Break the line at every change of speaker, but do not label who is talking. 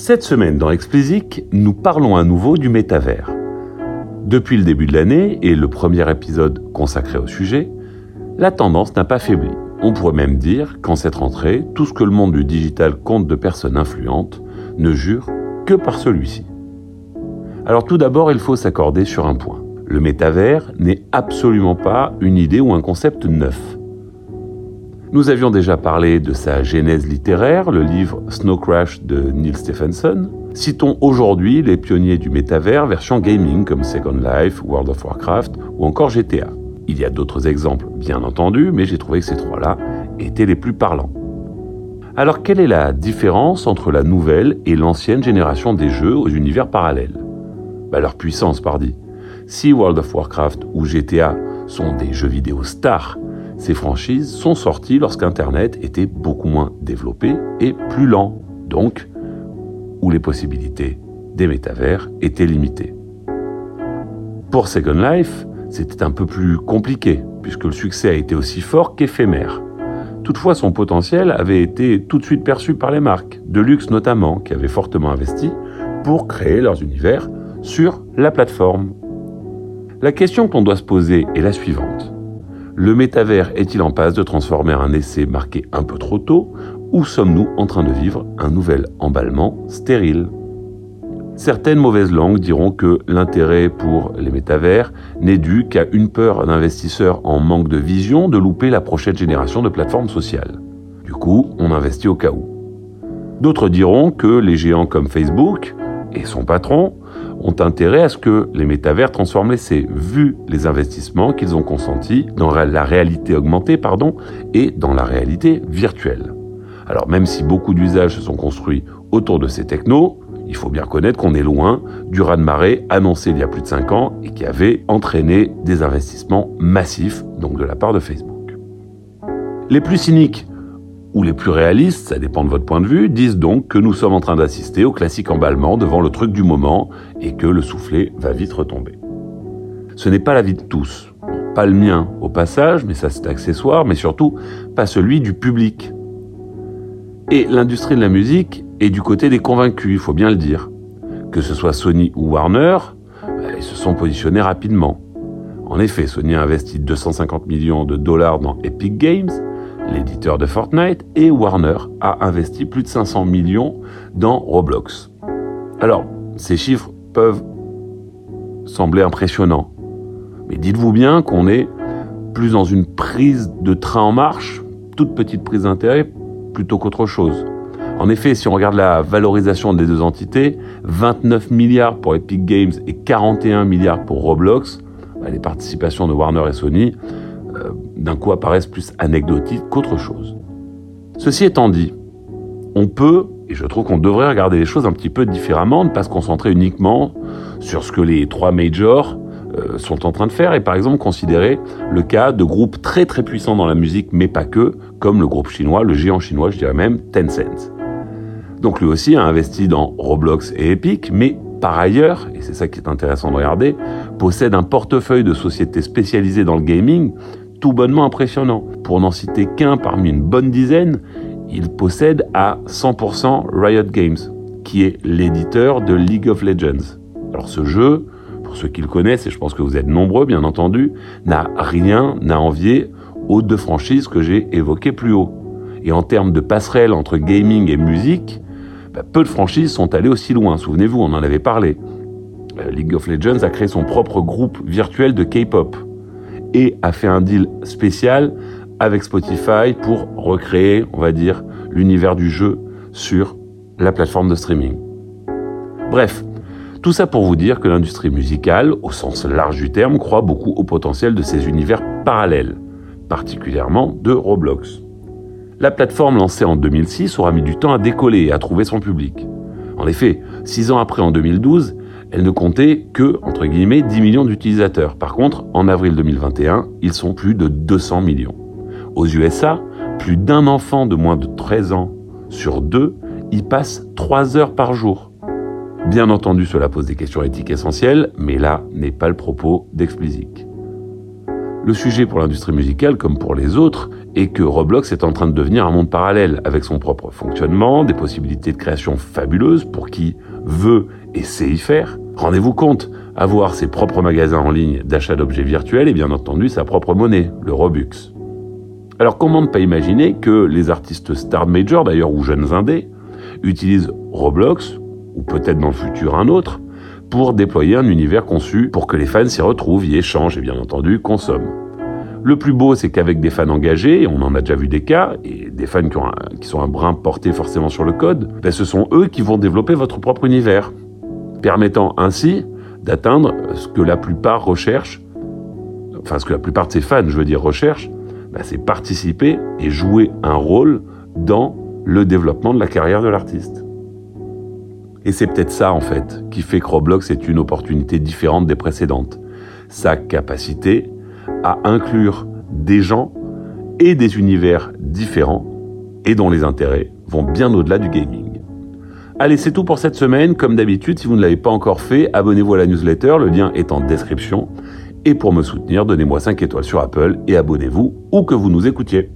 Cette semaine dans Explicit, nous parlons à nouveau du métavers. Depuis le début de l'année et le premier épisode consacré au sujet, la tendance n'a pas faibli. On pourrait même dire qu'en cette rentrée, tout ce que le monde du digital compte de personnes influentes ne jure que par celui-ci. Alors tout d'abord, il faut s'accorder sur un point. Le métavers n'est absolument pas une idée ou un concept neuf. Nous avions déjà parlé de sa genèse littéraire, le livre Snow Crash de Neil Stephenson. Citons aujourd'hui les pionniers du métavers version gaming comme Second Life, World of Warcraft ou encore GTA. Il y a d'autres exemples, bien entendu, mais j'ai trouvé que ces trois-là étaient les plus parlants. Alors quelle est la différence entre la nouvelle et l'ancienne génération des jeux aux univers parallèles? Bah, Leur puissance, pardi. Si World of Warcraft ou GTA sont des jeux vidéo stars ces franchises sont sorties lorsqu'Internet était beaucoup moins développé et plus lent, donc où les possibilités des métavers étaient limitées. Pour Second Life, c'était un peu plus compliqué, puisque le succès a été aussi fort qu'éphémère. Toutefois, son potentiel avait été tout de suite perçu par les marques, de luxe notamment, qui avaient fortement investi pour créer leurs univers sur la plateforme. La question qu'on doit se poser est la suivante. Le métavers est-il en passe de transformer un essai marqué un peu trop tôt ou sommes-nous en train de vivre un nouvel emballement stérile? Certaines mauvaises langues diront que l'intérêt pour les métavers n'est dû qu'à une peur d'investisseurs en manque de vision de louper la prochaine génération de plateformes sociales. Du coup, on investit au cas où. D'autres diront que les géants comme Facebook et son patron ont intérêt à ce que les métavers transforment l'essai, vu les investissements qu'ils ont consentis dans la réalité augmentée pardon, et dans la réalité virtuelle. Alors même si beaucoup d'usages se sont construits autour de ces technos, il faut bien reconnaître qu'on est loin du raz-de-marée annoncé il y a plus de 5 ans et qui avait entraîné des investissements massifs donc de la part de Facebook. Les plus cyniques ou les plus réalistes, ça dépend de votre point de vue, disent donc que nous sommes en train d'assister au classique emballement devant le truc du moment et que le soufflet va vite retomber. Ce n'est pas l'avis de tous. Pas le mien au passage, mais ça c'est accessoire, mais surtout pas celui du public. Et l'industrie de la musique est du côté des convaincus, il faut bien le dire. Que ce soit Sony ou Warner, bah, ils se sont positionnés rapidement. En effet, Sony a investi 250 millions de dollars dans Epic Games, l'éditeur de Fortnite, et Warner a investi plus de 500 millions dans Roblox. Alors, ces chiffres peuvent sembler impressionnants, mais dites-vous bien qu'on est plus dans une prise de train en marche, toute petite prise d'intérêt, plutôt qu'autre chose. En effet, si on regarde la valorisation des deux entités, 29 milliards pour Epic Games et 41 milliards pour Roblox, bah, les participations de Warner et Sony d'un coup apparaissent plus anecdotiques qu'autre chose. Ceci étant dit, on peut, et je trouve qu'on devrait regarder les choses un petit peu différemment, ne pas se concentrer uniquement sur ce que les trois majors euh, sont en train de faire, et par exemple considérer le cas de groupes très très puissants dans la musique, mais pas que, comme le groupe chinois, le géant chinois, je dirais même Tencent. Donc lui aussi a investi dans Roblox et Epic, mais par ailleurs, et c'est ça qui est intéressant de regarder, possède un portefeuille de sociétés spécialisées dans le gaming tout bonnement impressionnant. Pour n'en citer qu'un parmi une bonne dizaine, il possède à 100% Riot Games, qui est l'éditeur de League of Legends. Alors ce jeu, pour ceux qui le connaissent, et je pense que vous êtes nombreux bien entendu, n'a rien à envier aux deux franchises que j'ai évoquées plus haut. Et en termes de passerelle entre gaming et musique, bah, peu de franchises sont allées aussi loin. Souvenez-vous, on en avait parlé. Euh, League of Legends a créé son propre groupe virtuel de K-pop et a fait un deal spécial avec Spotify pour recréer, on va dire, l'univers du jeu sur la plateforme de streaming. Bref, tout ça pour vous dire que l'industrie musicale, au sens large du terme, croit beaucoup au potentiel de ces univers parallèles, particulièrement de Roblox. La plateforme lancée en 2006 aura mis du temps à décoller et à trouver son public. En effet, six ans après, en 2012, elle ne comptait que, entre guillemets, 10 millions d'utilisateurs. Par contre, en avril 2021, ils sont plus de 200 millions. Aux USA, plus d'un enfant de moins de 13 ans sur deux y passe 3 heures par jour. Bien entendu, cela pose des questions éthiques essentielles, mais là n'est pas le propos d'Explicit. Le sujet pour l'industrie musicale, comme pour les autres, et que Roblox est en train de devenir un monde parallèle avec son propre fonctionnement, des possibilités de création fabuleuses pour qui veut et sait y faire. Rendez-vous compte, avoir ses propres magasins en ligne d'achat d'objets virtuels et bien entendu sa propre monnaie, le Robux. Alors comment ne pas imaginer que les artistes star major d'ailleurs ou jeunes indés utilisent Roblox, ou peut-être dans le futur un autre, pour déployer un univers conçu pour que les fans s'y retrouvent, y échangent et bien entendu consomment. Le plus beau, c'est qu'avec des fans engagés, on en a déjà vu des cas, et des fans qui, sont un brin porté forcément sur le code, ben ce sont eux qui vont développer votre propre univers, permettant ainsi d'atteindre ce que la plupart recherchent, enfin ce que la plupart de ces fans, je veux dire, recherchent, ben c'est participer et jouer un rôle dans le développement de la carrière de l'artiste. Et c'est peut-être ça, en fait, qui fait que Roblox est une opportunité différente des précédentes. Sa capacité à inclure des gens et des univers différents et dont les intérêts vont bien au-delà du gaming. Allez, c'est tout pour cette semaine. Comme d'habitude, si vous ne l'avez pas encore fait, abonnez-vous à la newsletter, le lien est en description. Et pour me soutenir, donnez-moi 5 étoiles sur Apple et abonnez-vous où que vous nous écoutiez.